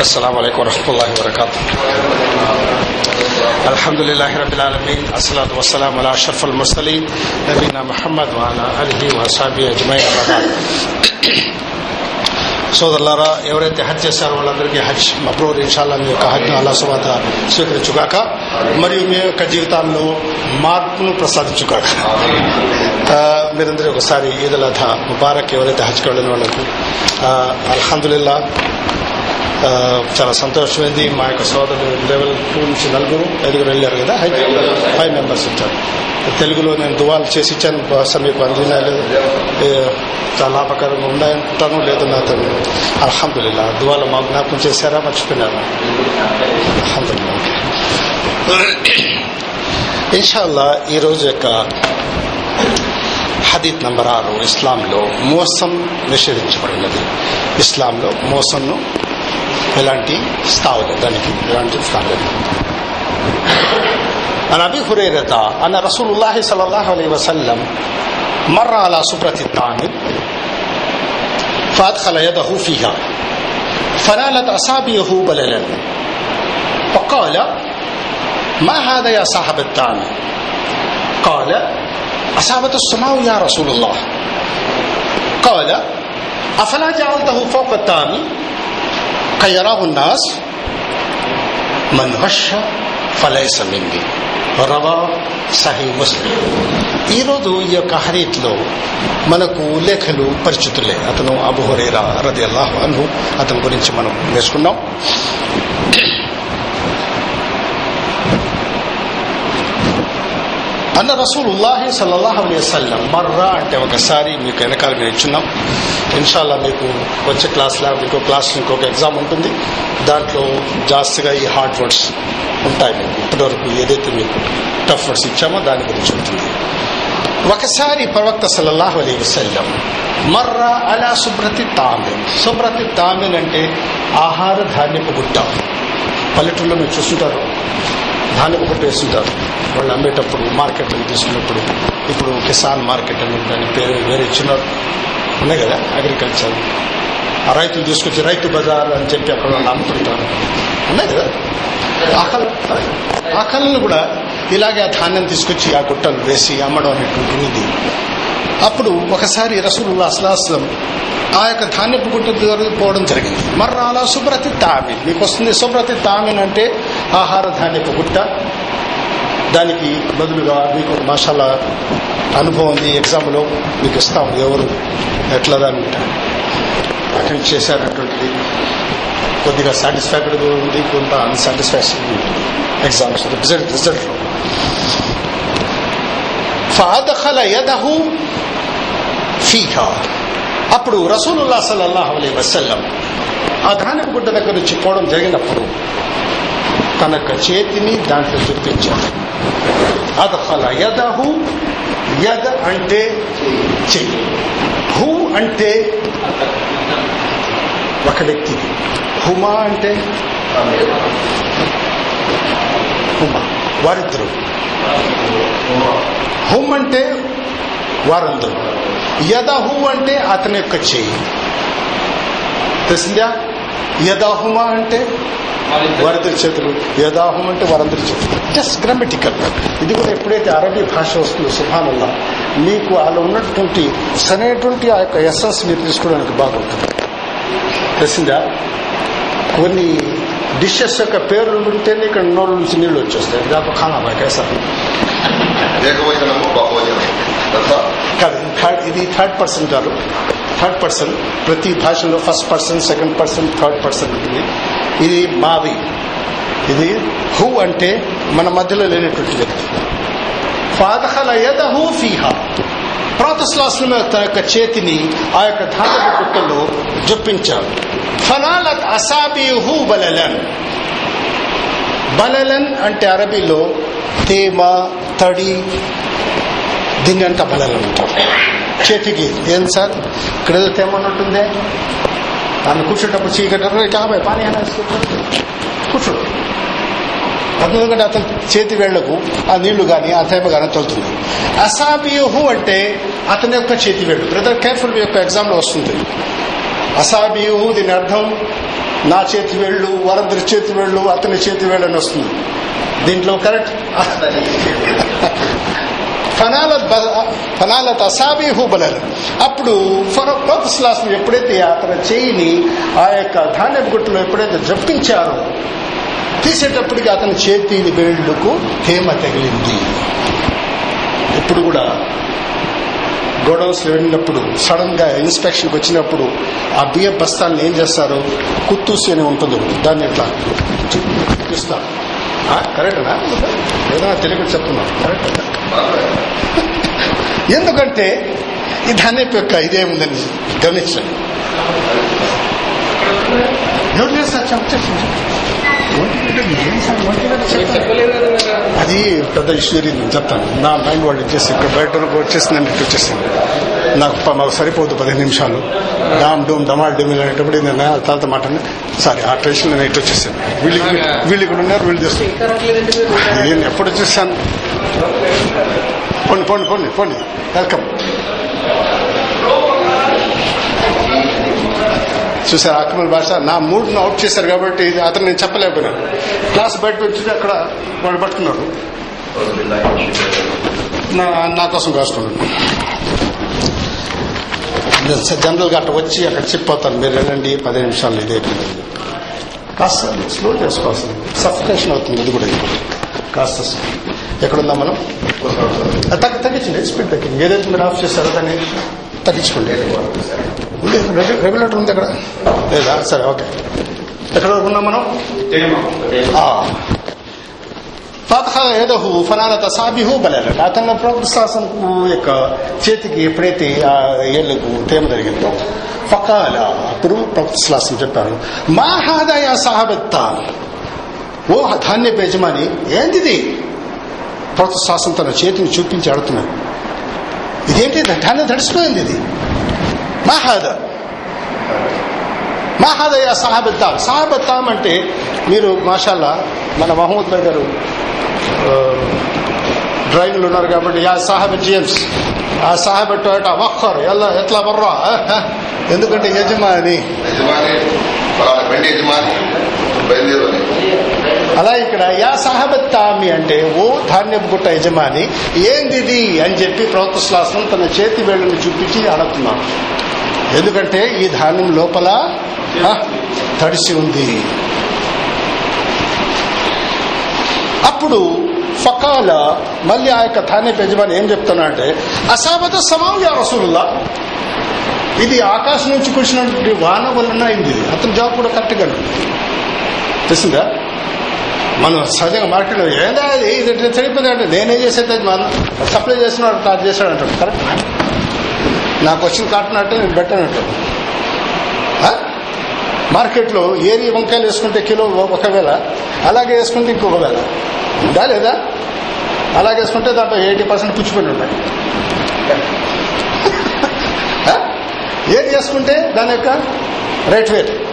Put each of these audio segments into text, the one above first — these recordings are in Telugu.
السلام عليكم ورحمة الله وبركاته الحمد لله رب العالمين الصلاة والسلام على أشرف المرسلين نبينا محمد وعلى آله وصحبه أجمعين أما بعد సోదరులారా ఎవరైతే హజ్ చేశారో వాళ్ళందరికీ హజ్ మబ్రూర్ ఇన్షాల్లా మీ యొక్క హజ్ అల్లా సువాత స్వీకరించుగాక మరియు మీ యొక్క జీవితాల్లో మార్పును ప్రసాదించుగాక ఆ, మీరందరూ ఒకసారి ఈద్ అల్ అధా ముబారక్ ఎవరైతే హజ్కి వెళ్ళిన వాళ్ళకు అల్హమ్దుల్లా ఆ, చాలా సంతోషమైంది. మా యొక్క సోదరులు లెవెల్ టూ నుంచి నలుగురు ఐదుగురు వెళ్ళారు కదా? హై ఫైవ్ మెంబర్స్ వచ్చారు. తెలుగులో నేను దువాలు చేసి ఇచ్చాను. బహుశా మీకు చాలా లాభకరంగా ఉన్నాయంటాను లేదు నాతో. అల్హమ్దుల్లా దువాలు మా జ్ఞాపకం చేశారా? మర్చిపోయినారా? అల్హమ్దుల్లా ఇన్షాల్లా ఈరోజు యొక్క హదీత్ నంబర్ ఆరు ఇస్లాంలో మోసం నిషేధించబడినది. ఇస్లాంలో మోసంను ఎలాంటి స్థావలేదు దానికి ఎలాంటి స్థావలేదు عن ابي هريره ان رسول الله صلى الله عليه وسلم مر على سفره الطعام فادخل يده فيها فنالت اصابعه بللا فقال ما هذا يا صاحب الطعام قال اصابت السماء يا رسول الله قال افلا جعلته فوق الطعام ఖయరాహు నాస్ మన్ హష ఫలైస రవా సహీ ముస్లిం. ఈరోజు ఈ యొక్క హరీత్లో మనకు లేఖలు పరిచితులే. అతను అబుహురేరా రది అల్లాహ్ అను అతని గురించి మనం నేర్చుకున్నాం. అన్న రసూలుల్లాహి సల్లల్లాహు అలైహి వసల్లం మర్రా అంటే ఒకసారి మీకు వెనకాల మేము ఇచ్చున్నాం. ఇన్షాల్లా మీకు వచ్చే క్లాస్లో ఇంకో క్లాస్ ఇంకొక ఎగ్జామ్ ఉంటుంది. దాంట్లో జాస్తిగా ఈ హార్డ్ వర్డ్స్ ఉంటాయి. మీకు ఇప్పటివరకు ఏదైతే మీకు టఫ్ వర్డ్స్ ఇచ్చామో దాని గురించి ఉంటుంది. ఒకసారి ప్రవక్త సల్లల్లాహు అలీ వసల్లం మర్రా అలా శుభ్రతి తామిన్. శుభ్రతి తామిన్ అంటే ఆహార ధాన్యపు గుట్ట. పల్లెటూరులో మీరు చూస్తుంటారు. ధాన్యం గుట్ట వేస్తుంటారు వాళ్ళు అమ్మేటప్పుడు మార్కెట్లో తీసుకున్నప్పుడు ఇప్పుడు కిసాన్ మార్కెట్ అని దాని పేరు వేరే చిన్న ఉన్నాయి కదా అగ్రికల్చర్ ఆ రైతులు తీసుకొచ్చి రైతు బజార్ అని చెప్పి అక్కడ వాళ్ళు అమ్ముతుంటారు. ఉన్నాయి కదా? ఆకలి ఆకలిని కూడా ఇలాగే ఆ ధాన్యం తీసుకొచ్చి ఆ గుట్టలు వేసి అమ్మడం అనేటువంటి ఉంది. అప్పుడు ఒకసారి రసూలుల్లా అసలాస్లం ఆ యొక్క ధాన్యపు గుట్ట పోవడం జరిగింది. మర్ర అలా శుభ్రతి తామిన్. మీకు వస్తుంది సుబ్రతి తామిన్ అంటే ఆహార ధాన్యపు గుట్ట. దానికి బదులుగా మీకు మసాలా అనుభవం ఉంది ఎగ్జామ్లో మీకు ఇస్తాం ఎవరు ఎట్లా దాన్ని అటెండ్ చేశారటువంటిది కొద్దిగా సాటిస్ఫాక్టరీగా ఉంది కొంత అన్సాటిస్ఫాక్షన్ ఉంటుంది ఎగ్జామ్స్ రిజల్ట్ రిజల్ట్లో ఫాదఖల యదహు ఫీహా అప్పుడు రసూలుల్లా సల్లల్లాహు అలైహి వసల్లం ఆ ధాన్యం గుడ్డ దగ్గర నుంచి పోవడం జరిగినప్పుడు తన చేతిని దాంట్లో చూపించాడు అదఖల యదహు యద అంటే చెయ్యి. హు అంటే ఒక వ్యక్తి. హుమా అంటే? హుమా. వారిద్దరు. హుమ్ అంటే వారందరూ. యదహు అంటే అతని యొక్క చెయ్యి తెలిసిందా? యదాహుమా అంటే వారిద్దరి చేతులు. యదాహుం అంటే వారందరి చేతులు. జస్ట్ గ్రామటికల్ ఇది కూడా ఎప్పుడైతే అరబీ భాష వస్తుందో సుభానల్లా మీకు అలా ఉన్నటువంటి సరైనటువంటి ఆ యొక్క ఎస్ఎస్ మీరు తీసుకోవడానికి బాగుంటుంది. తెలిసిందా? కొన్ని డిషెస్ యొక్క పేర్లు ఉంటేనే ఇక్కడ నోరు నుంచి నీళ్ళు వచ్చేస్తాయి. దాకా ఖానా కైసా? కాదు ఇది థర్డ్ ఇది థర్డ్ పర్సన్ కాదు. థర్డ్ పర్సన్ ప్రతి భాషలో first person second person third person ఉంటుంది. ఇది మావి. ఇది హూ అంటే మన మధ్యలో లేనటువంటి వ్యక్తి. ఫాదహల యదహు ఫీహా. ప్రాతస్లాస్లం తన యొక్క చేతిని ఆ యొక్క ధాతక గుట్టలో జొప్పించాడు. ఫనాలత్ అసాబిహు బలలన్. బలలన్ అంటే అరబీలో తేమ తడి దీన్ని అంట బలలన్ అంటారు. చేతికి ఏం సార్? ఇక్కడ తేమ ఉన్నట్టుందే దాన్ని కూర్చుంటప్పుడు చీకటి కాబట్టి పానీ అయినా ఎందుకంటే అతని చేతి వేళ్ళకు ఆ నీళ్ళు గాని ఆ తేమ గాని తోలుతుంది అసాబియుహు అంటే అతని యొక్క చేతి వేళ్ళు బ్రదర్ కేర్ఫుల్ మీ యొక్క ఎగ్జామ్లో వస్తుంది. అసాబియు దీని అర్థం నా చేతి వేళ్ళు వారందరి చేతి వేళ్ళు అతని చేతి వేళ్ళు అని వస్తుంది. దీంట్లో కరెక్ట్ ఫనాలత్ ఫనాలత్ అసాబిహు బలల్. అప్పుడు ఫరోక్లాసం ఎప్పుడైతే అతని చేయిని ఆ యొక్క ధాన్యపు గుట్టులో ఎప్పుడైతే జప్పించారో తీసేటప్పటికి అతని చేతి వేళ్ళకు హేమ తగిలింది. ఇప్పుడు కూడా గోడౌన్స్లో వెళ్ళినప్పుడు సడన్గా ఇన్స్పెక్షన్ వచ్చినప్పుడు ఆ బియ్యం బస్తాలను ఏం చేస్తారు? కుత్తూసి అని ఉంటుంది. దాన్ని ఇట్లా చూస్తారు కరెక్టనా ఏదైనా తెలియక చెప్తున్నాను కరెక్ట్? ఎందుకంటే ఈ ధాన్యపు యొక్క ఇదేముందని గమనించండి ఎవరు చేస్తారు? అది పెద్ద ఇష్యూ నేను చెప్తాను. నా మైండ్ వాళ్ళు ఇచ్చేసి ఇక్కడ బయట వరకు వచ్చేసిందని ఇటు వచ్చేసింది నాకు మాకు సరిపోదు పదిహేను నిమిషాలు. డామ్ డూమ్ డమాల్ డిమిల్ అనేటప్పుడు నేను తర్వాత మాట సారీ ఆ టెన్షన్ నేను ఇటు వచ్చేసాను వీళ్ళు వీళ్ళు ఇక్కడ ఉన్నారు వీళ్ళు చేస్తారు నేను ఎప్పుడు వచ్చేసాను పోండి పోండి పోండి పోండి. వెల్కమ్ చూసారు అక్మల్ భాష. నా మూడ్ను అవుట్ చేశారు కాబట్టి అతను నేను చెప్పలేకపోయినా. క్లాస్ బయట వచ్చి అక్కడ వాడు పట్టుకున్నారు నా కోసం కాసుకున్నాడు జనరల్గా అట్లా వచ్చి అక్కడ చెప్పిపోతాను మీరు వెళ్ళండి పది నిమిషాలు ఇది అయిపోయిందని కాస్త స్లో చేసుకోవాల్సింది సఫికేషన్ అవుతుంది. ఇది కూడా కాస్త ఎక్కడుందా మనం? తగ్గించండి. స్పీడ్ తగ్గింది ఏదైతే మీరు ఆఫ్ చేస్తారో దాన్ని తగ్గించుకోండి. రెగ్యులేటర్ ఉంది అక్కడ. లేదా? సరే ఓకే. ఎక్కడ వరకు ఉన్నాం మనం? ఆ. ఫతహ యదహు ఫనాలత సాబిహు బలరట అతను ప్రోత్సాహం యొక్క చేతికి ఎప్పుడైతే ఆ ఏళ్ళకు తేమ జరిగిందో ఫకాల అప్పుడు ప్రోత్సాహం చెప్పారు. మా హాదాయ సాహబత్తా. ఓ ధాన్య యజమాని ఏంటిది? ప్రోత్సాహం తన చేతిని చూపించి అడుగుతున్నాడు. ఇదేంటి? ధాన్యం తడిసిపోయింది ఇది. మాహాద మాహాదయ సాహబత్తాం సాహబత్తాం అంటే మీరు మాషాల్లా మన మహమ్మద్ భాయ్ గారు డ్రైవింగ్లు ఉన్నారు కాబట్టి యా సాహబ్ జేమ్స్ ఆ సాహబ్ టొయోటా వక్కర్ ఎలా ఎట్లా బర్రా ఎందుకంటే యజమాని. అలా ఇక్కడ యా సాహబత్తామి అంటే ఓ ధాన్యపు గుట్ట యజమాని ఏందిది అని చెప్పి ప్రోత్సలాసనం తన చేతి వేళ్ళని చూపించి అడుగుతున్నాడు ఎందుకంటే ఈ ధాన్యం లోపల తడిసి ఉంది. అప్పుడు ఫకాల మళ్ళీ ఆ యొక్క ధాన్య యజమాని ఏం చెప్తున్నాడంటే అసాబత సమాం యా రసూలుల్లా. ఇది ఆకాశం నుంచి కురిసినటువంటి వాన వలన అయింది. అతని జాబ్ కూడా కరెక్ట్గా తెలిసిందా? మనం సహజంగా మార్కెట్లో ఏదా ఇది? ఇది అంటే నేనే చేసేది? మనం సప్లై చేస్తున్నాడు తాను చేశాడు అంటాడు. కరెక్ట్ నా క్వశ్చన్ కాటన్ అంటే నేను పెట్టనట్టు. మార్కెట్లో ఏరి వంకాయలు వేసుకుంటే కిలో ఒకవేళ అలాగే వేసుకుంటే ఇంకొక వేళ. ఉందా లేదా? అలాగే వేసుకుంటే దాంట్లో ఎయిటీ పర్సెంట్ పుచ్చిపోయి ఉంటాయి. ఏది వేసుకుంటే దాని యొక్క రేట్ వేరు.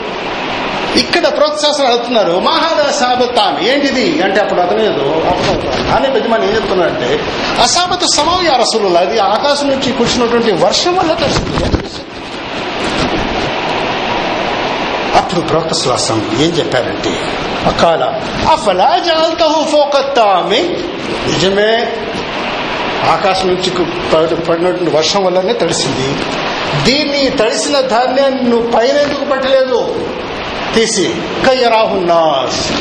ఇక్కడ ప్రోత్సాహం అడుగుతున్నారు మహాదా ఏంటిది? అంటే అప్పుడు అతను ఏదో అనే పెద్దమని ఏం చెప్తున్నాడంటే అసాబత సమయ అరసులు అది ఆకాశం నుంచి కూర్చున్నటువంటి వర్షం వల్ల తెలిసింది అప్పుడు ప్రవక్త శ్వాసం ఏం చెప్పారంటే అకాల అఫలా జాల్తహు ఫోకత్తామి. నిజమే ఆకాశం నుంచి పడినటువంటి వర్షం వల్లనే తడిసింది. దీన్ని తడిసిన ధాన్యాన్ని నువ్వు పైన ఎందుకు పట్టలేదు? తీసి కయ్యరాహున్నాస్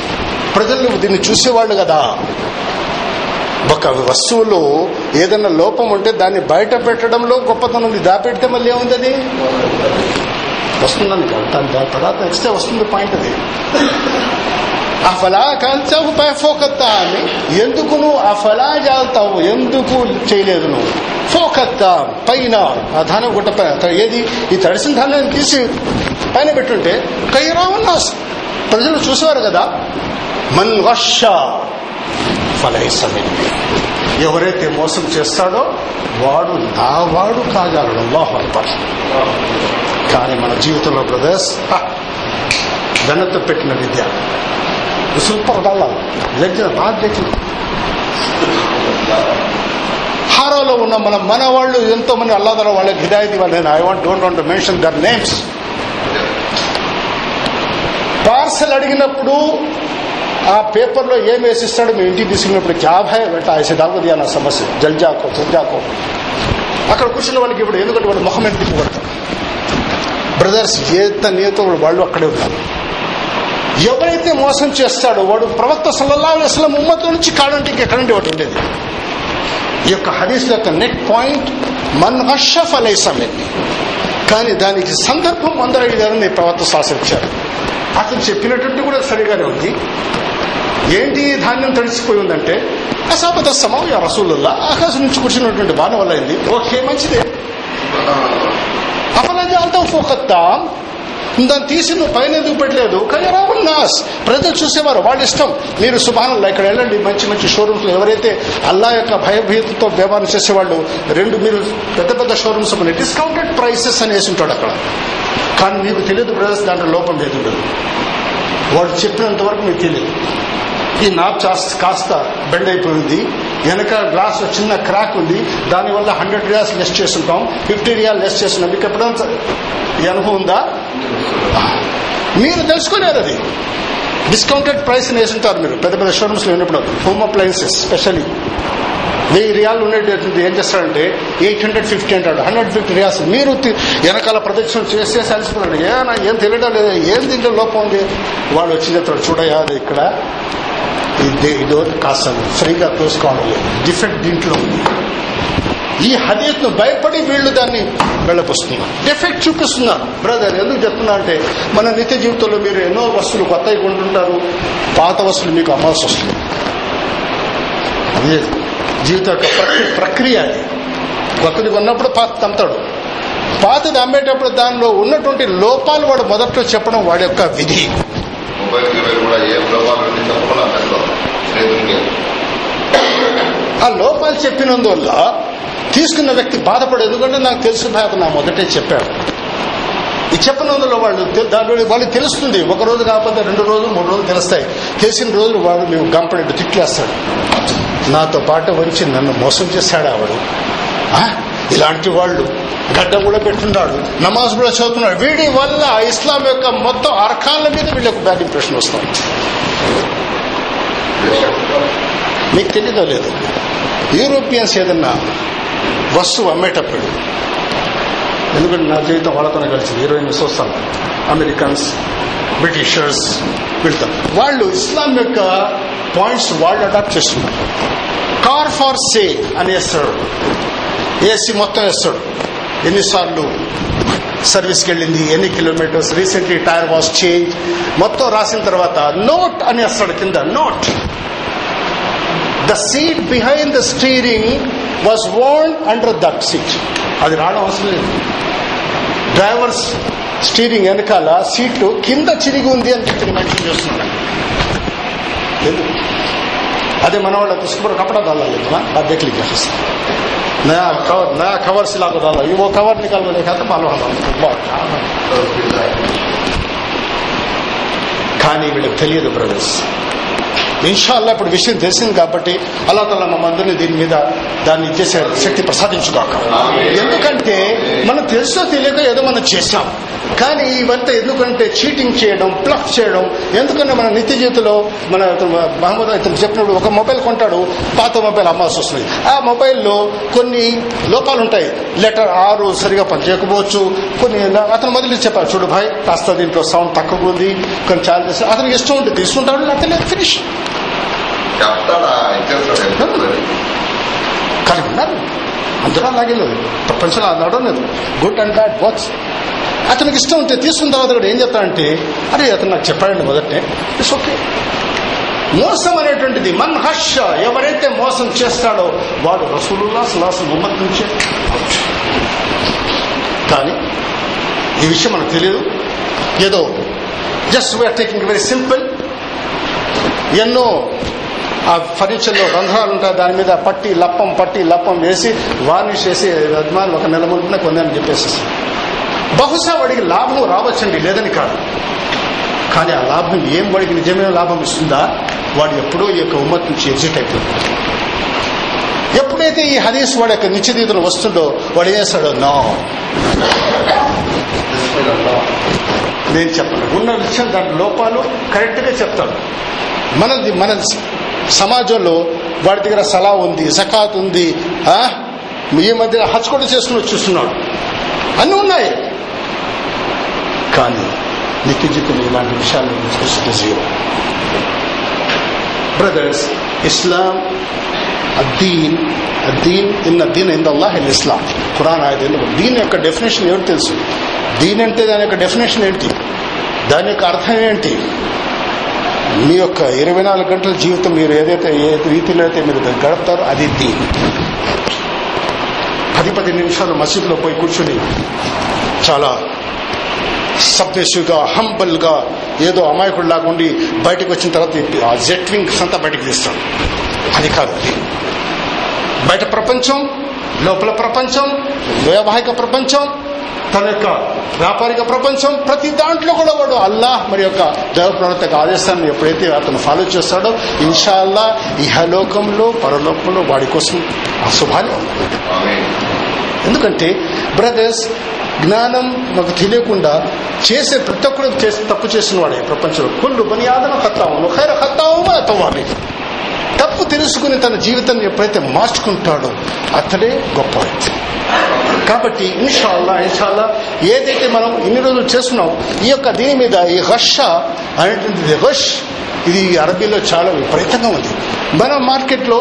ప్రజలు దీన్ని చూసేవాళ్ళు కదా. ఒక వస్తువులో ఏదైనా లోపం ఉంటే దాన్ని బయట పెట్టడంలో గొప్పతనం ఉంది. దాపెడితే మళ్ళీ ఏముంది అది? వస్తుందని దాని దాని తర్వాత నెక్స్ట్ వస్తుంది పాయింట్ అది. ఆ ఫలా ఫోకత్తా అని ఎందుకు నువ్వు ఆ ఫలా జాల్తావు? ఎందుకు చేయలేదు నువ్వు? ఫోకత్తా పైన ఆ ధాన్యం గుట్టపైన ఏది? ఈ తడిసిన ధాన్యాన్ని తీసి పైన పెట్టుంటే కయ్యరావన్నా ప్రజలు చూసేవారు కదా? మన్ వర్ష ఫలైసమిన్ ఎవరైతే మోసం చేస్తాడో వాడు నా వాడు కాగలడు అల్లాహు అక్బర్. కానీ మన జీవితంలో బ్రదర్స్ ఘనత పెట్టిన విద్య. సూపర్ డల్లా లెగ్గిన నాట్ లెగ్గిన హారోలో ఉన్న మన మన వాళ్ళు ఎంతో మంది అల్లాదర వాళ్ళకి హిదాయతి వాళ్ళు I want don't want mention their names parcel అడిగినప్పుడు ఆ పేపర్లో ఏం వేసిస్తాడు? మీ ఇంటికి తీసుకున్నప్పుడు క్యాభాయ్ బెట్ట ఐసే దాకు అన్న సమస్య. జల్జాకో తుల్జాకో అక్కడ కూర్చున్న వాళ్ళకి ఇప్పుడు ఎందుకంటే వాళ్ళు మొహం ఎంత బ్రదర్స్ ఏత నేత వాళ్ళు అక్కడే ఉన్నారు. ఎవరైతే మోసం చేస్తాడో వాడు ప్రవక్త సల్లల్లా అసలు ఉమ్మతో నుంచి కాడంటే ఇంకెక్కడంటే వాడు ఉండేది. ఈ యొక్క హదీస్ యొక్క నెట్ పాయింట్ మన్ అషఫ్ అలైసమెన్ని కానీ దానికి సందర్భం అందరయ్యారని ప్రవక్త శాసించారు. అతను చెప్పినట్టు కూడా సరిగానే ఉంది. ఏంటి ధాన్యం తడిసిపోయి ఉందంటే అసాపత సమం రసూలుల్లా. ఆకాశం నుంచి కూర్చున్నటువంటి బాణ వల్ల అయింది. ఓకే మంచిదే. అపరాజాలతో ఫోకత్తాం. దాన్ని తీసి నువ్వు పైన ఎందుకు పెట్టలేదు? కానీ నాస్ ప్రజలు చూసేవారు వాళ్ళ ఇష్టం. మీరు సుభానంలో ఇక్కడ వెళ్ళండి మంచి మంచి షోరూమ్స్ ఎవరైతే అల్లా యొక్క భయభీతితో వ్యవహారం చేసేవాళ్ళు రెండు మీరు పెద్ద పెద్ద షోరూమ్స్ కొన్ని డిస్కౌంటెడ్ ప్రైసెస్ అనేసి ఉంటాడు అక్కడ. కానీ మీకు తెలియదు బ్రదర్స్ దాంట్లో లోపం లేదు. ఉండదు వాడు చెప్పినంత వరకు మీకు తెలియదు. ఈ నాప్ కాస్త బెండ్ అయిపోయింది. వెనక గ్లాస్ చిన్న క్రాక్ ఉంది. దానివల్ల హండ్రెడ్ రియాల్స్ లెస్ చేస్తుంటాం. ఫిఫ్టీ రియాల్ లెస్ చేస్తున్నాం. మీకు ఎప్పుడైనా ఈ అనుభవం ఉందా? మీరు తెలుసుకోలేరు అది. డిస్కౌంటెడ్ ప్రైస్ వేసుంటారు మీరు. పెద్ద పెద్ద షోరూమ్స్లో ఉన్నప్పుడు. హోమ్ అప్లయన్సెస్ స్పెషల్లీ వెయ్యి రియాలు ఉండేటటువంటి ఏం చేస్తాడంటే ఎయిట్ హండ్రెడ్ ఫిఫ్టీ అంటాడు. Hundred fifty riyals. మీరు వెనకాల ప్రదక్షిణ చేస్తే కలిసిపోతాడు ఏమైనా ఏం తెలియడం లేదు? ఏం దీంట్లో లోపం ఉంది? వాడు వచ్చి చెప్తాడు చూడయా అది ఇక్కడ? ఇదో కాస్త ఫ్రీగా చూసుకోవాలి డిఫెక్ట్ దీంట్లో ఉంది ఈ హదీత్ను భయపడి వీళ్ళు దాన్ని వెళ్ళపుస్తున్నారు డిఫెక్ట్ చూపిస్తున్నారు. బ్రదర్ ఎందుకు చెప్తున్నా అంటే మన నిత్య జీవితంలో మీరు ఎన్నో వస్తువులు కొత్తవి కొంటుంటారు పాత వస్తువులు మీకు అమ్మాల్సి వస్తుంది. అదే జీవిత యొక్క ప్రక్రియ ప్రక్రియ అది. కొత్తది కొన్నప్పుడు పాత తమ్ముతాడు పాతది అమ్మేటప్పుడు దానిలో ఉన్నటువంటి లోపాలు వాడు మొదట్లో చెప్పడం వాడి యొక్క విధి. కూడా ఏం లోపాలు దాంట్లో రైతులకి ఆ లోపాలు చెప్పినందువల్ల తీసుకున్న వ్యక్తి బాధపడు ఎందుకంటే నాకు తెలుసు బాధ నా మొదటే చెప్పాడు. ఈ చెప్పినందులో వాళ్ళు దాని వాళ్ళకి తెలుస్తుంది. ఒక రోజు కాకపోతే రెండు రోజులు మూడు రోజులు తెలుస్తాయి. తెలిసిన రోజులు వాడు మేము గంపడెట్టు తిట్లేస్తాడు నాతో పాటు వచ్చి నన్ను మోసం చేశాడు ఆవిడ. ఇలాంటి వాళ్ళు గడ్డ కూడా పెట్టున్నాడు నమాజ్ కూడా చదువుతున్నాడు. వీడి వల్ల ఇస్లాం యొక్క మొత్తం అర్కాన్ల మీద వీళ్ళకి బ్యాడ్ ఇంప్రెషన్ వస్తుంది. మీకు తెలియదో లేదు? యూరోపియన్స్ ఏదన్నా వస్తువు అమ్మేటప్పుడు ఎందుకంటే నా జీవితం వాళ్ళతోనే కలిసింది. హీరోయిన్ వస్తాను అమెరికన్స్ బ్రిటిషర్స్ వెళ్తాం వాళ్ళు ఇస్లాం యొక్క పాయింట్స్ వాళ్ళు అడాప్ట్ చేస్తున్నారు. కార్ ఫార్ సేల్ అనేస్తారు. ఏసీ మొత్తం వేస్తాడు. ఎన్నిసార్లు సర్వీస్కి వెళ్ళింది ఎన్ని kilometres recently tyre was change మొత్తం రాసిన తర్వాత నోట్ అని వేస్తాడు కింద note. The seat behind the steering was won under that seat. అది రావడం అవసరం లేదు. డ్రైవర్స్ స్టీరింగ్ వెనకాల సీటు కింద చిరిగి ఉంది అని చెప్పి మెన్షన్ చేస్తున్నాను అదే మన వాళ్ళ పుష్పూర్ కప్పడం తల్లాలి బాధ్యతలు చేస్తాం नया कवर नया कवर सिला को डाला ये वो कवर निकाल के देखा तो मालूम हमारा बहुत కానీ వీళ్ళకి తెలియదు బ్రదర్స్ ఇన్షాల్లా ఇప్పుడు విషయం తెలిసింది కాబట్టి అల్లా తల మమ్మందరినీ దీని మీద దాన్ని చేసే శక్తి ప్రసాదించుగాక. ఎందుకంటే మనం తెలుసో తెలియక ఏదో మనం చేశాం. కానీ ఇవంతా ఎందుకంటే చీటింగ్ చేయడం ప్లఫ్ చేయడం ఎందుకంటే మన నిత్య జీవితంలో మన మహమ్మద్ ఇతను చెప్పినప్పుడు ఒక మొబైల్ కొంటాడు పాత మొబైల్ అమ్మాల్సి వస్తుంది. ఆ మొబైల్లో కొన్ని లోపాలు ఉంటాయి లెటర్ ఆరు సరిగా పనిచేయకపోవచ్చు. కొన్ని అతను మొదలు చెప్పాడు చూడు భాయ్ కాస్త దీంట్లో సౌండ్ తక్కువగా ఉంది. కొన్ని ఛార్జెస్ అతనికి ఇష్టం ఉంటుంది తీసుకుంటాడు లేదు ఫినిష్ చెప్తాడా కానీ ఉన్నారు అందరూ అలాగే లేదు. ప్రపంచంలో నడవలేదు గుడ్ అండ్ బ్యాడ్ బాక్స్ అతనికి ఇష్టం ఉంటే తీసుకున్న తర్వాత కూడా ఏం చెప్తాడంటే అరే అతను నాకు చెప్పాడండి మొదటే ఇట్స్ ఓకే మోసం అనేటువంటిది మన్ హర్ష ఎవరైతే మోసం చేస్తాడో వాడు రసూలుల్లా సలాసం ఉమ్మత్ నుంచే కానీ ఈ విషయం మనకు తెలియదు ఏదో just we are taking very simple ఎన్నో ఆ ఫర్నిచర్లో రంధ్రాలు ఉంటాయి దాని మీద పట్టి లప్పం పట్టి లప్పం వేసి వార్నిష్ చేసి యజమానులు ఒక నెల ముందునే కొందని చెప్పేసి. బహుశా వాడికి లాభం రావచ్చండి లేదని కాదు. కానీ ఆ లాభం ఏం వాడికి నిజమైన లాభం ఇస్తుందా? వాడు ఎప్పుడో ఈ యొక్క ఉమ్మత్ నుంచి ఎగ్జిట్ అయిపోతుంది ఎప్పుడైతే ఈ హరీష్ వాడి యొక్క నిత్యదీతలు వస్తుందో వాడు ఏం చేస్తాడో? నో. నేను చెప్పను. ఉన్న విషయం దాని లోపాలు కరెక్ట్గా చెప్తాడు. మనది మన సమాజంలో వాడి దగ్గర సలా ఉంది జకాత్ ఉంది ఆ? ఈ మధ్య హజ్ కూడా చేసుకుని వచ్చేస్తున్నాడు అన్నీ ఉన్నాయి. కానీ నిత్య జీవితంలో ఇలాంటి విషయాలు తీసుకొస్తే జీవో. బ్రదర్స్ ఇస్లాం అద్దీన్ అద్దీన్ ఇన్ అద్దీన్ ఇన్ అల్లాహ్ ఇన్ ఇస్లాం ఖురాన్ ఆయన దీని యొక్క డెఫినేషన్ ఏమిటి తెలుసు? దీని అంటే దాని యొక్క డెఫినేషన్ ఏంటి? దాని యొక్క అర్థం ఏంటి? మీ యొక్క ఇరవై నాలుగు గంటల జీవితం మీరు ఏదైతే ఏ రీతిలో అయితే మీరు గడుపుతారో అది దీన్ పది పది నిమిషాలు మసీదులో పోయి కూర్చుని చాలా సబ్మిసివ్గా హంబల్గా ఏదో అమాయకుడు లాగుండి బయటకు వచ్చిన తర్వాత ఆ జెట్వింగ్స్ అంతా బయటకు తీస్తాడు. అది కాదు అది బయట ప్రపంచం లోపల ప్రపంచం వైవాహిక ప్రపంచం తన యొక్క వ్యాపారిక ప్రపంచం ప్రతి దాంట్లో కూడా వాడు అల్లాహ్ మరి యొక్క దైవ ప్రవర్తక ఆదేశాన్ని ఎప్పుడైతే అతను ఫాలో చేస్తాడో ఇన్షాల్లా ఇహలోకంలో పరలోకంలో వాడి కోసం ఆమేన్. ఎందుకంటే బ్రదర్స్ జ్ఞానం మాకు తెలియకుండా చేసే ప్రతి ఒక్కరు చేసి తప్పు చేసిన వాడే ప్రపంచంలో కుళ్ళు బని ఆదన హత్తాము ఖైర హత్తాము అతవామి తప్పు తెలుసుకుని తన జీవితాన్ని ఎప్పుడైతే మార్చుకుంటాడో అతడే గొప్ప వ్యక్తి కాబట్టి ఇన్షాల్లా ఇన్షాల్లా ఏదైతే మనం ఇన్ని రోజులు చేస్తున్నాం ఈ యొక్క దీని మీద ఈ హర్ష అనేటువంటిది హష్ ఇది అరబీలో చాలా విపరీతంగా ఉంది. మన మార్కెట్లో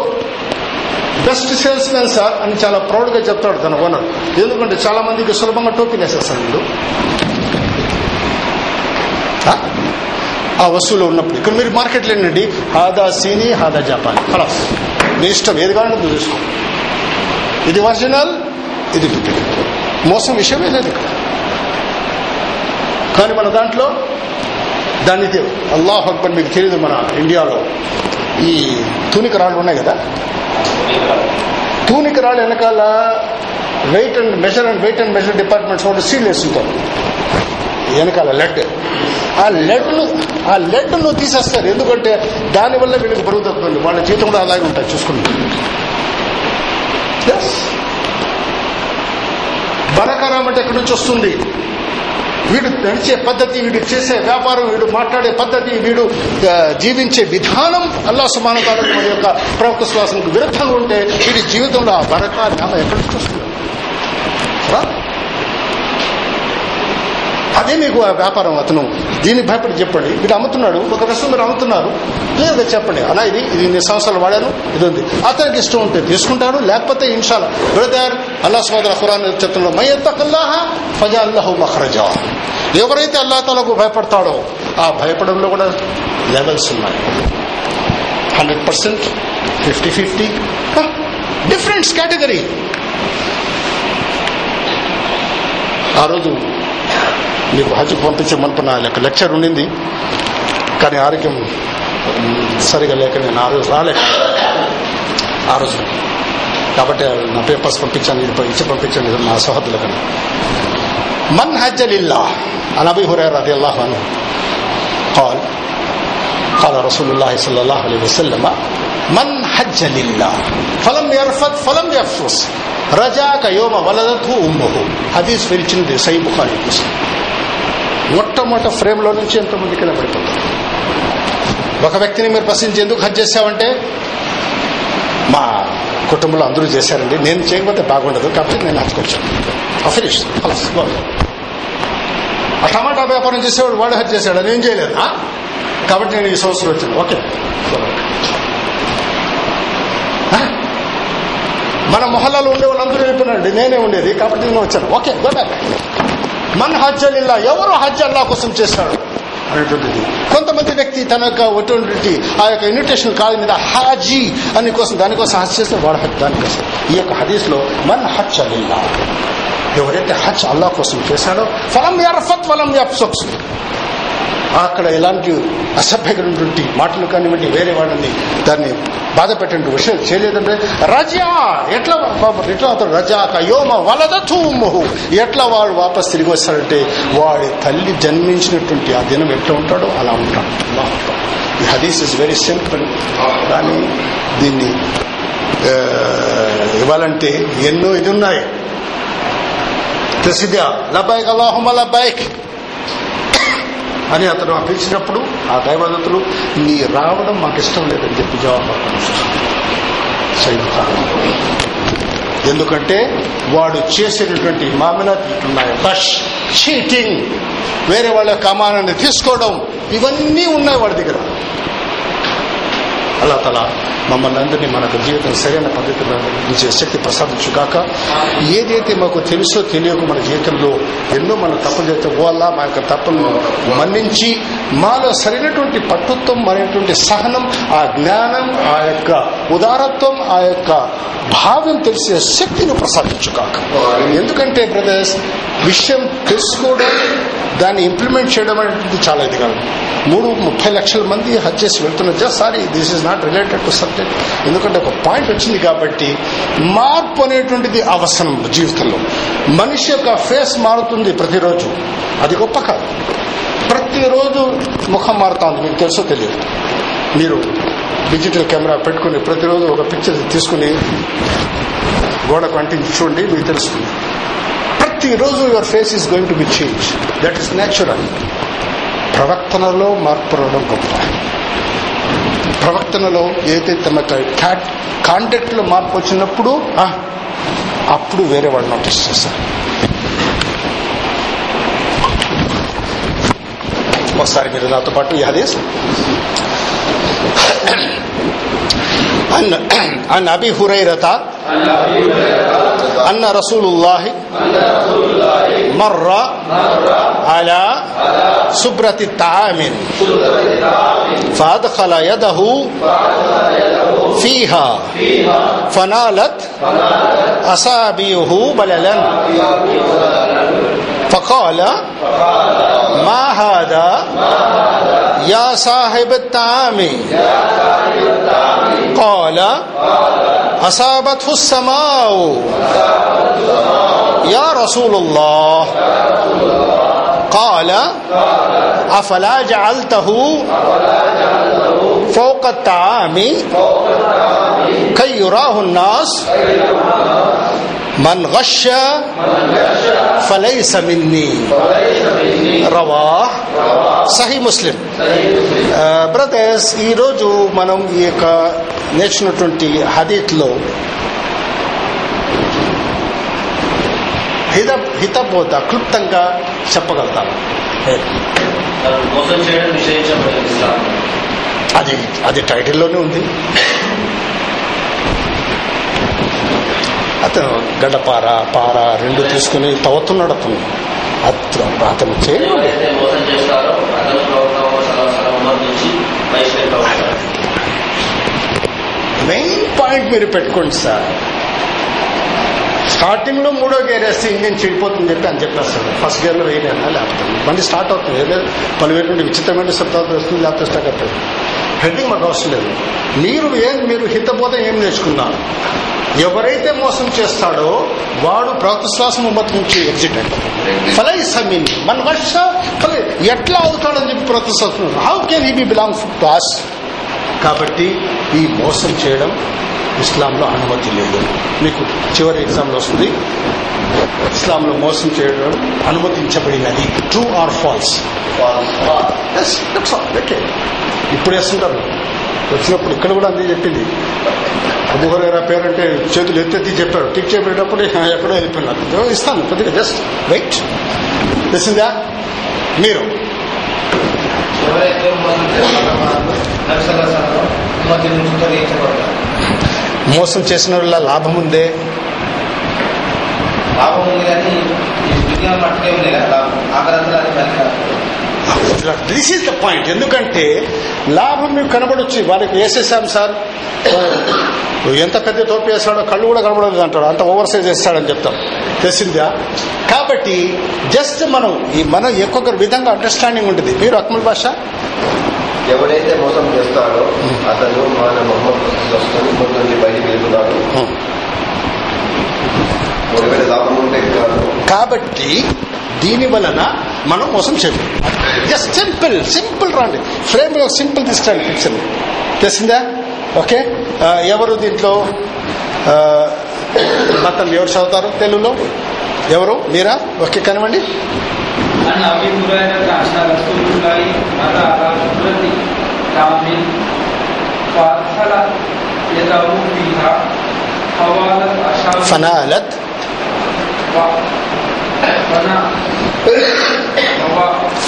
బెస్ట్ సేల్స్ మ్యాన్ సార్ అని చాలా ప్రౌడ్గా చెప్తాడు తన ఓనర్. ఎందుకంటే చాలా మందికి సులభంగా టోపీ వేసేస్తాడు వీళ్ళు. ఆ? వస్తువులో ఉన్నప్పుడు. ఇక్కడ మీరు మార్కెట్లో ఏంటండి? హాదా సీని హాదా జపాన్. ఖలాస్. మీ ఇష్టం. ఏది కావాలంటే చూసుకో. ఇది ఒరిజినల్ ఇది డూప్లికేట్ మోసం విషయమే లేదు ఇక్కడ. కానీ మన దాంట్లో దాన్ని అల్లాహ్ అక్బర్ మీకు తెలియదు మన ఇండియాలో. ఈ తూనిక రాళ్ళు ఉన్నాయి కదా? తూనిక రాళ్ళు వెనకాల weight and measure and weight and measure departments వాళ్ళు సీల్ వేస్తుంటారు. వెనకాల లెడ్. ఆ లెడ్ను ఆ లెడ్ తీసేస్తారు. ఎందుకంటే దానివల్ల వీళ్ళకి బరువు తగ్గుతుంది వాళ్ళ జీతం కూడా అలాగే ఉంటాయి చూసుకుంటే Yes. అంటే ఎక్కడి నుంచి వస్తుంది? వీడు నడిచే పద్ధతి వీడు చేసే వ్యాపారం వీడు మాట్లాడే పద్ధతి వీడు జీవించే విధానం అల్లా సుమాన మన యొక్క ప్రవక్త శ్వాసంకు విరుద్ధంగా ఉంటే వీడి జీవితంలో ఆ బరక నామ ఎక్కడి నుంచి వస్తుంది? అదే మీకు ఆ వ్యాపారం అతను. దీనికి భయపడి చెప్పండి. మీరు అమ్ముతున్నాడు ఒక వస్తువు మీరు అమ్ముతున్నారు. లేదా చెప్పండి. అలా ఇది ఇది ఇన్ని సంవత్సరాలు వాడాను ఇది ఉంది. అతనికి ఇష్టం ఉంటే తీసుకుంటాడు లేకపోతే ఇన్షాల్ బ్రదర్ అల్లా సోదర ఖురాన్ చెప్తున్నాడు మయ్యత్తకల్లాహ ఫజా అల్లాహు మహరజా ఎవరైతే అల్లా తలకు భయపడతాడో ఆ భయపడంలో కూడా లెవెల్స్ ఉన్నాయి. Hundred percent fifty fifty. Differents category. ఆ రోజు మీకు హజ్కు పంపించమనుకున్న లెక్క లెక్చర్ ఉండింది కానీ ఆరోగ్యం మ్, సరిగా లేక నేను ఆ రోజు రాలేక ఆ రోజు కాబట్టి నా పేపర్స్ పంపించాను ఇది ఇచ్చి పంపించాను ఇది మా సహోదరులకు మన్ హజ్జ లిల్లా عن ابي هريره رضي الله عنه قال قال رسول الله صلى الله عليه وسلم من حج لله فلم يرفض فلم يفسق رجاك يوم ولدته امه హదీస్ పిలిచింది సై బుఖారీ పుస్తకం మొట్టమొదటి ఫ్రేమ్లో నుంచి ఎంతమంది కింద పడిపోతారు ఒక వ్యక్తిని మీరు ప్రశ్నించి ఎందుకు హత్య చేశామంటే మా కుటుంబంలో అందరూ చేశారండి. నేను చేయకపోతే బాగుండదు. కాబట్టి నేను హజ్కొచ్చాను ఫినిష్ ఆ టమాటా వ్యాపారం చేసేవాడు వాడు హత్య చేశాడు. నేను చేయలేదు. కాబట్టి నేను ఈ సంవత్సరం వచ్చాను ఓకే మన మొహల్లాలో ఉండే వాళ్ళందరూ చెప్పినండి నేనే ఉండేది. కాబట్టి నేను వచ్చాను. ఓకే గో బ్యాక్ మన్ హజ్ ఎవరు హజ్ అల్లా కోసం చేశాడు అనేటువంటిది కొంతమంది వ్యక్తి తన యొక్క అటువంటి ఆ యొక్క ఇన్విటేషన్ కాల్ మీద హాజీ అని కోసం దానికోసం హజ్ చేస్తే వాడు హజ్ దానికోసం ఈ యొక్క హదీస్లో మన్ హజ్ అల్లా ఎవరైతే హజ్ అల్లా కోసం చేశాడో ఫలం ఎర్ఫత్ ఫలం యప్సొక్స్ అక్కడ ఎలాంటి అసభ్యకరమైనటువంటి మాటలు కానివ్వండి వేరే వాళ్ళని దాన్ని బాధ పెట్టండి విషయం చేయలేదంటే రజా ఎట్లా ఎట్లా అవుతాడు? రజా యోమ వలద మొహు. ఎట్లా వాడు వాపస్ తిరిగి వస్తాడంటే వాడి తల్లి జన్మించినటువంటి ఆ దినం ఎట్లా ఉంటాడో అలా ఉంటాడు. ఈ హదీస్ ఇస్ వెరీ సింపుల్ కానీ దీన్ని ఇవ్వాలంటే ఎన్నో ఇది ఉన్నాయి. ప్రసిద్ధ లబైక్ అల్లాహుమ లబైక్ అని అతను పిలిచినప్పుడు ఆ దైవదత్తులు నీ రావడం మాకు ఇష్టం లేదని చెప్పి జవాబు ఎందుకంటే వాడు చేసినటువంటి మామిలాత్ ఇటున్నాయి బష్ చీటింగ్ వేరే వాళ్ళ కమానాన్ని తీసుకోవడం ఇవన్నీ ఉన్నాయి వాడి దగ్గర. అలా తలా మమ్మల్ని అందరినీ మనకు జీవితం సరైన పద్ధతిలో ఇచ్చే శక్తి ప్రసాదించుగాక. ఏదైతే మాకు తెలుసో తెలియక మన జీవితంలో ఎన్నో మనం తప్పులు చేస్తే వల్ల మా యొక్క తప్పులను మన్నించి మాలో సరైనటువంటి పట్టుత్వం అనేటువంటి సహనం ఆ జ్ఞానం ఆ యొక్క ఉదారత్వం ఆ యొక్క భావం తెలిసే శక్తిని ప్రసాదించుగాక. ఎందుకంటే బ్రదర్స్ విషయం తెలుసుకోవడం దాన్ని ఇంప్లిమెంట్ చేయడం అనేది చాలా ఇది కాదు మూడు ముప్పై లక్షల మంది హజ్ చేసి వెళ్తున్నారు. Just sorry this is not related to important ఎందుకంటే ఒక పాయింట్ వచ్చింది కాబట్టి మార్పు అనేటువంటిది అవసరం జీవితంలో. మనిషి యొక్క ఫేస్ మారుతుంది ప్రతిరోజు. అది గొప్ప కాదు. ప్రతిరోజు ముఖం మారుతా ఉంది. మీకు తెలుసో తెలియదు. మీరు డిజిటల్ కెమెరా పెట్టుకుని ప్రతిరోజు ఒక పిక్చర్ తీసుకుని గోడకు అంటించి చూడండి మీకు తెలుస్తుంది. ప్రతిరోజు your face is going to be change that is natural ప్రవర్తనలో మార్పు రావడం గొప్ప. ప్రవర్తనలో ఏదైతే తమ కాంటాక్ట్ లో మార్పు వచ్చినప్పుడు ఆ, అప్పుడు వేరే వాళ్ళు నోటీస్ చేస్తారు ఒకసారి మీరు నాతో పాటు ఈ హదీస్ عن عن ابي هريره ان رسول الله مر على سبرة الطعام. فأدخل يده فيها. فنالت أصابعه بللا. فقال ما هذا؟ يا صاحب الطعام. قال أصابته السماء. يا رسول الله. قال أفلا جعلته فوق الطعام كي يراه الناس؟ من غش فليس مني رواه సహీ ముస్లిం బ్రదర్స్ ఈరోజు మనం ఈ యొక్క నేర్చుకున్నటువంటి హదీత్లో హిత హితబోధ క్లుప్తంగా చెప్పగలుగుతాం మోసం చేయడం నిషేధించబడింది ఇస్లాం అది అది టైటిల్లోనే ఉంది గడ్డపార పార రెండు తీసుకుని తవ్వుతున్నాడు అతను అతను అతను బహిష్కరింపబడతారు మెయిన్ పాయింట్ మీరు పెట్టుకోండి సార్. స్టార్టింగ్లో మూడో గేర్ వేస్తే ఇంజిన్ చెడిపోతుందని చెప్పి అని చెప్పేస్తాడు ఫస్ట్ గేర్లో వేయలేనా? లేకపోతే బండి స్టార్ట్ అవుతుంది. ఏదో పలువేటువంటి విచిత్రమైన శబ్దాలు వస్తుంది లేకపోతే స్టార్ట్ అవుతుంది హెడ్డింగ్ మాకు అవసరం లేదు. మీరు ఏం మీరు హితబోధం ఏం నేర్చుకున్నారు? ఎవరైతే మోసం చేస్తాడో వాడు ప్రవక్తశ్వాసం ఉమ్మత్ నుంచి ఎగ్జిట్ అయిపోతాడు. ఫలై సమీన్. మన వర్ష ఫలై ఎట్లా అవుతాడని చెప్పి ప్రవక్తశ్వాసం how can he be belong to us కాబట్టి ఈ మోసం చేయడం ఇస్లాంలో అనుమతి లేదు. మీకు చివరి ఎగ్జామ్లో వస్తుంది. ఇస్లాంలో మోసం చేయడం అనుమతించబడినది. ట్రూ ఆర్ ఫాల్స్ ఇప్పుడు వేస్తుంటారు. వచ్చినప్పుడు ఇక్కడ కూడా అందే చెప్పింది. అబుహరేరా పేరంటే చేతులు ఎత్తెత్తి చెప్పారు టిక్ చెప్పేటప్పుడు ఎక్కడో వెళ్ళిపోయినారు ఇస్తాను. కొద్దిగా జస్ట్ వెయిట్ తెలిసిందా మీరు. ఎవరైతే మోసం చేసిన వాళ్ళ లాభం ఉందే లాభం. కానీ దిస్ ఈస్ ద పాయింట్. ఎందుకంటే లాభం మీకు కనబడొచ్చు. వాళ్ళకి వేసేసాం సార్. ఎంత పెద్ద టోపీ వేస్తాడో కళ్ళు కూడా కనబడదు అంటాడు. అంత ఓవర్ సైజ్ వేస్తాడని చెప్తాం. తెలిసిందా? కాబట్టి జస్ట్ మనం ఈ మన ఒక్కొక్క విధంగా అండర్స్టాండింగ్ ఉంటుంది. మీరు అక్మల్ భాష ఎవడైతే మోసం చేస్తాడో అతను మన మొహమ్మద్ నుంచి బయటికి వెళ్తున్నాడు. ఒకవేళ లాభం ఉంటే కాదు కాబట్టి దీని వలన మనం మోసం చేయము జస్ట్ సింపుల్ సింపుల్ రండి. ఫ్రేమ్లో సింపుల్ తీసుకురండి పిక్చర్ తెలిసిందా? ఓకే? ఎవరు దీంట్లో? మతం ఎవరు చదువుతారు తెలుగులో? ఎవరు? మీరా? ఓకే కనివ్వండి. إعلام فأدخل يده فيها فوالت أشار فنالت.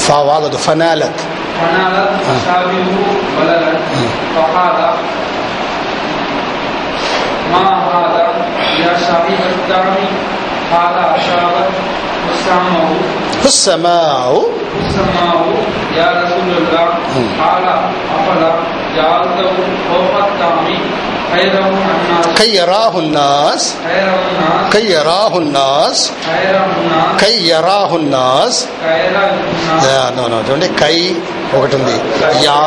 فوالد فنالت. فنالت آه. أشابه بلدا آه. فقال ما هذا يا شريف الدعم هذا أشابت السماء السماء وسماه يا رسول الله قال أفلا جعلته فوق الطعام خيره الناس كي يراه الناس خير الناس كي يراه الناس خير الناس కై యరాహు నాస్ خير الناس నో నో చూడండి కై ఒకటి ఉంది యా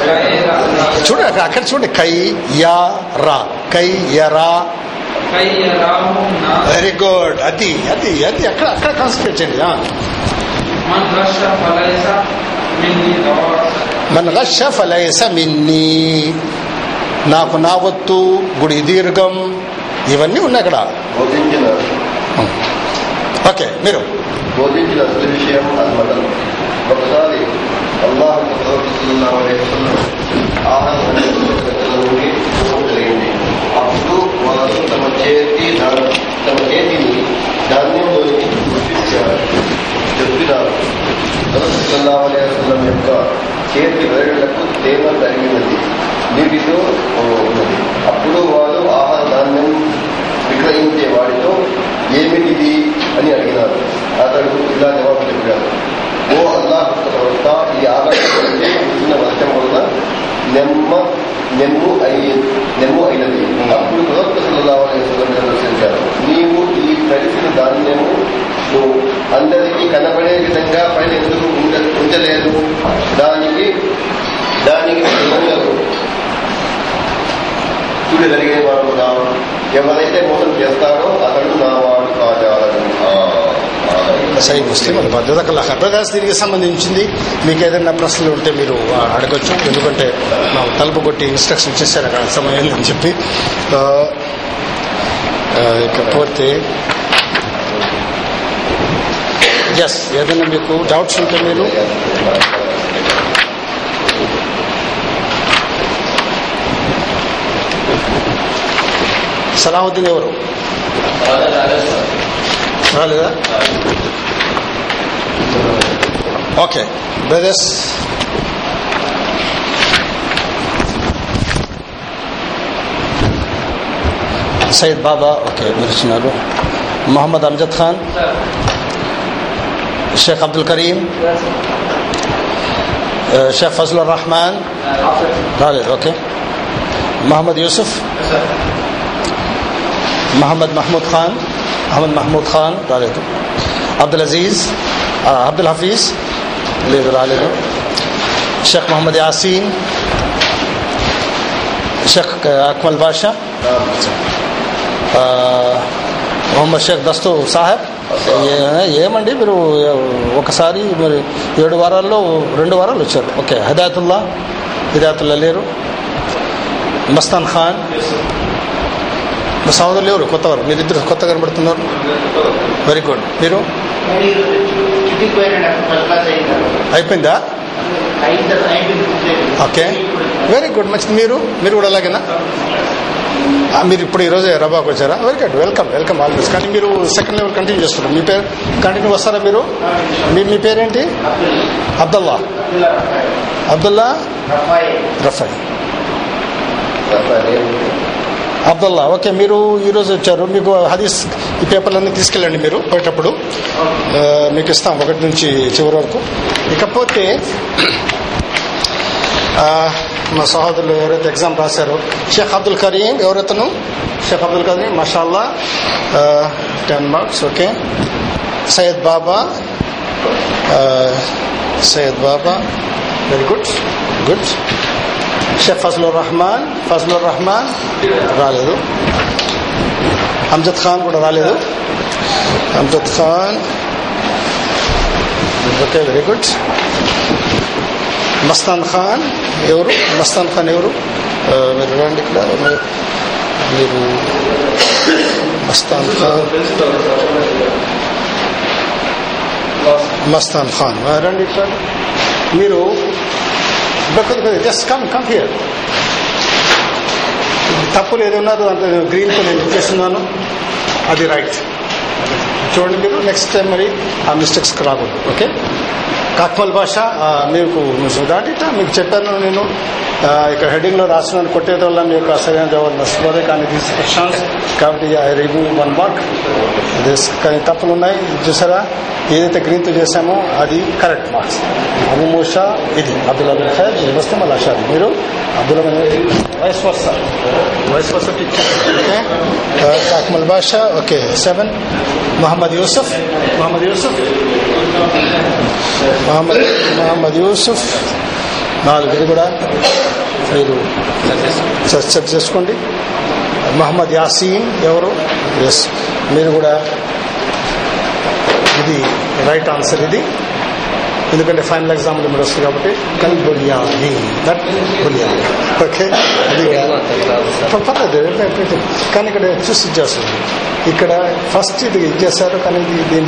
خير الناس చూడండి అక్కడ- అక్కడ చూడండి కై యా రా కై యరా خيره الناس వెరీ గుడ్ అది అది అది అక్కడ అక్కడ కాన్సన్ట్రేట్ చేయండి ఆ. من غش فليس مني ضرر మన గష ఫలైస మిన్ని నాకు నా వత్తు గుడి దీర్ఘం ఇవన్నీ ఉన్నాయి అక్కడ బోధించిన ఓకే మీరు బోధించిన అసలు విషయం అన్నమాట ఒకసారి అల్లాహ్ సల్లల్లాహు అలైహి వసల్లం ఆహారం నుండి చూడడం జరిగింది అప్పుడు వారు తమ చేతి దా- తమ చేతిని ధాన్యంలోకి గుర్తించారు చెప్పినారు సల్లల్లాహు యొక్క చేతి వేళ్ళకు తేమ తరిగినది నీటితో ఉన్నది. అప్పుడు వారు ఆహార ధాన్యం విక్రయించే వాడితో ఏమిటిది అని అడిగినారు. అతడు ఇలా జవాబు చెప్పాడు. ఓ అల్లాహ్ ప్రవక్త ఈ ఆకాశం అంటే వర్షం వలన నెమ్మ నెమ్ము అయి నెమ్ము అయినది అప్పుడు ప్రవక్త సల్లల్లాహు నీవు ఈ కలిసిన ధాన్యము నువ్వు అందరికీ కనబడే విధంగా పైన ఎందుకు ఉంచలేదు దానికి దానికి నిబంధనలు చూడగలిగే వాడు కావు ఎవరైతే మోసం చేస్తారో అతడు నా వాడు కాదు సై ముస్లిం అది భద్రతకల్లా హర్రదాస్ దీనికి సంబంధించింది మీకు ఏదైనా ప్రశ్నలు ఉంటే మీరు అడగచ్చు. ఎందుకంటే మా తలుపు కొట్టి ఇన్స్ట్రక్షన్ ఇచ్చేసారు అక్కడ సమయం అని చెప్పి. ఇకపోతే ఎస్ ఏదైనా మీకు డౌట్స్ ఉంటే మీరు సలాహుద్దీన్ ఎవరు? రాలేదా? Okay brothers Syed Baba okay మీరు ఇచ్చినారు మొహమ్మద్ అమ్జద్ ఖాన్ షేక్ అబ్దుల్ కరీం షేక్ ఫజలుర్ రహమాన్ రాలేదు ఓకే మహమ్మద్ యూసుఫ్ మహమ్మద్ మహమూద్ ఖాన్ అహ్మద్ మహమూద్ ఖాన్ రాలేదు అబ్దుల్ అజీజ్ ఆ, అబ్దుల్ హఫీజ్ లేదు రాలేదు షేక్ మొహమ్మద్ యాసీన్ షేక్ అక్మల్ బాషా మొహమ్మద్ షేక్ దస్తు సాహెబ్ ఏమండి మీరు ఒకసారి మరి ఏడు వారాల్లో రెండు వారాలు వచ్చారు. ఓకే హదాయతుల్లా హిదాయతుల్లా లేరు. మస్తాన్ ఖాన్. మా సహోదరులు ఎవరు కొత్తవారు. మీరిద్దరు కొత్త కనబడుతున్నారు. Very good. మీరు? అయిపోయిందా? ఓకే. వెరీ గుడ్ మంచిది. మీరు? మీరు కూడా అలాగేనా? మీరు ఇప్పుడు ఈరోజు రబాకు వచ్చారా? Very good welcome welcome all this కానీ మీరు సెకండ్ లెవెల్ కంటిన్యూ చేస్తున్నారు. మీ పేరు? కంటిన్యూ వస్తారా మీరు? మీ మీ పేరేంటి? అబ్దుల్లా. అబ్దుల్లా రఫాయి. రఫై అబ్దుల్లా ఓకే మీరు ఈరోజు వచ్చారు. మీకు హదీస్ ఈ పేపర్లన్నీ తీసుకెళ్ళండి మీరు పోయేటప్పుడు. మీకు ఇస్తాం ఒకటి నుంచి చివరి వరకు. ఇకపోతే మా సహోదరులు ఎవరైతే ఎగ్జామ్ రాశారో షేక్ అబ్దుల్ కరీం ఎవరైతేను? Sheikh Abdul Karim మషాల్లా. Ten marks okay. Syed Baba. Syed Baba. Very good good Sheikh Fazlur Rahman Fazlur Rahman రాలేదు. అమ్జద్ ఖాన్ కూడా రాలేదు. Amjad Khan okay very good Mastan Khan ఎవరు? మస్తాన్ ఖాన్ ఎవరు? Uh, మీరు రండి ఇక్కడ. మీరు- మస్తాన్ ఖాన్ మస్తాన్ ఖాన్ రండి ఇక్కడ. మీరు జస్ట్ కమ్ కమ్ హియర్ తప్పులు ఏది ఉన్నారు? దాంట్లో గ్రీన్తో నేను చేస్తున్నాను. అది రైట్ చూడండి మీరు నెక్స్ట్ టైం మరి ఆ మిస్టేక్స్ రాకూడదు ఓకే కాక్మల్ భాష మీకు దాంట్లో మీకు చెప్పాను నేను. ఇక్కడ హెడ్డింగ్లో రాసినాను కొట్టేది వల్ల మీకు సరైన జవాబు నష్టపోదే కానీ దిస్ క్వశ్చన్స్ కాబట్టి I remove one mark this కానీ తప్పులు ఉన్నాయి చూసారా? ఏదైతే గ్రీన్తో చేశామో అది కరెక్ట్ మార్క్స్ అబు మూషా ఇది అబ్దుల్ అబుల్ ఖైర్ మీరు వస్తే మళ్ళీ అషాది మీరు Abdul vice versa vice versa okay కాక్మల్ భాష ఓకే సెవెన్ మొహమ్మద్ యూసుఫ్. మొహమ్మద్ యూసుఫ్. మహమ్మద్ మహమ్మద్ యూసుఫ్. నాలుగు కూడా మీరు సెట్ సెర్చ్ చేసుకోండి. మహమ్మద్ యాసీన్ ఎవరు? ఎస్ మీరు కూడా ఇది రైట్ ఆన్సర్ ఇది. ఎందుకంటే ఫైనల్ ఎగ్జామ్లో మీరు వస్తుంది కాబట్టి. కల్ బునియాది. That బునియాది okay. అది పర్లేదు కానీ ఇక్కడ చూసి ఇచ్చేస్తుంది ఇక్కడ ఫస్ట్ ఇది ఇచ్చేసారు కానీ ఇది దీని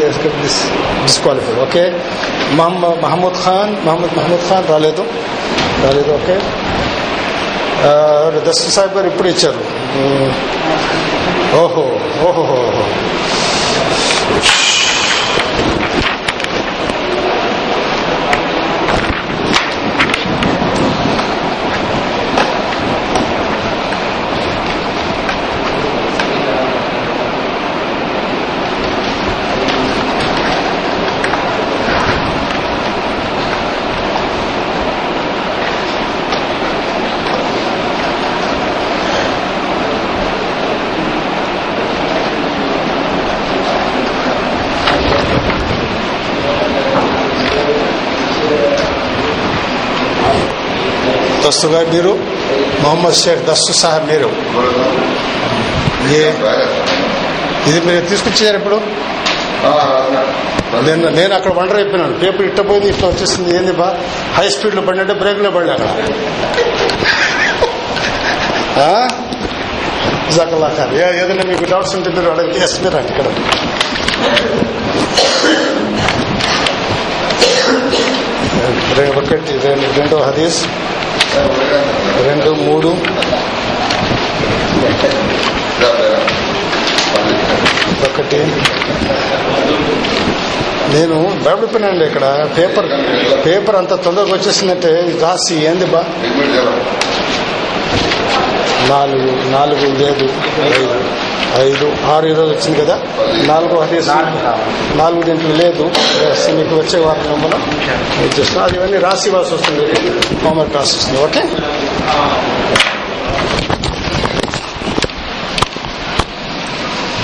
డిస్క్వాలిఫైడ్ ఓకే. మహమ్మద్ మహమ్మద్ ఖాన్ మహమ్మద్ మహమ్మద్ ఖాన్ రాలేదు. రాలేదు ఓకే. దస్తు సాహిబ్ గారు ఇప్పుడు ఇచ్చారు. ఓహో ఓహో. ఓహో దస్తు గారు మీరు మొహమ్మద్ షేక్ దస్తు సాహెబ్ మీరు. ఏ ఇది మీరు తీసుకొచ్చారు ఇప్పుడు? నేను నేను అక్కడ వండర్ అయిపోయినాను. పేపర్ ఇట్ట పోయింది ఇట్లా వచ్చేసింది. ఏంది బా? హై స్పీడ్లో పడినట్టే బ్రేక్లో అక్కడ. ఏదైనా మీకు డౌట్స్ ఉంటే మీరు అడగండి. ఎస్ మీరు రండి ఇక్కడ. ఒకటి రెండు రెండో హదీస్. రెండు మూడు. ఒకటి. నేను భయపడిపోయినండి ఇక్కడ. పేపర్ పేపర్ అంత తొందరగా వచ్చేసిందంటే రాసి ఏంది బా? నాలుగు నాలుగు లేదు ఐదు. ఐదు ఆరు ఈరోజు వచ్చింది కదా? నాలుగు హదీస్ నాలుగు దీంట్లో లేదు. మీకు వచ్చే వారంలో మనం ఇది చేస్తున్నాం అది ఇవన్నీ రాసి ఇవ్వాల్సి వస్తుంది. హోంవర్క్ రాసి వస్తుంది. ఓకే?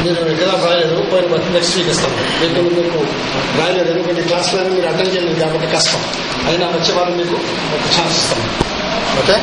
మీరు ఎగ్జామ్ రాయలేదు పోయిన నెక్స్ట్ వీక్ ఇస్తాం మీకు మీకు రాయలేదు ఎందుకంటే క్లాస్లో మీరు అటెండ్ చేయలేదు కాబట్టి కష్టం. అయినా వచ్చే వారం మీకు ఒక ఛాన్స్ ఇస్తాం ఓకే?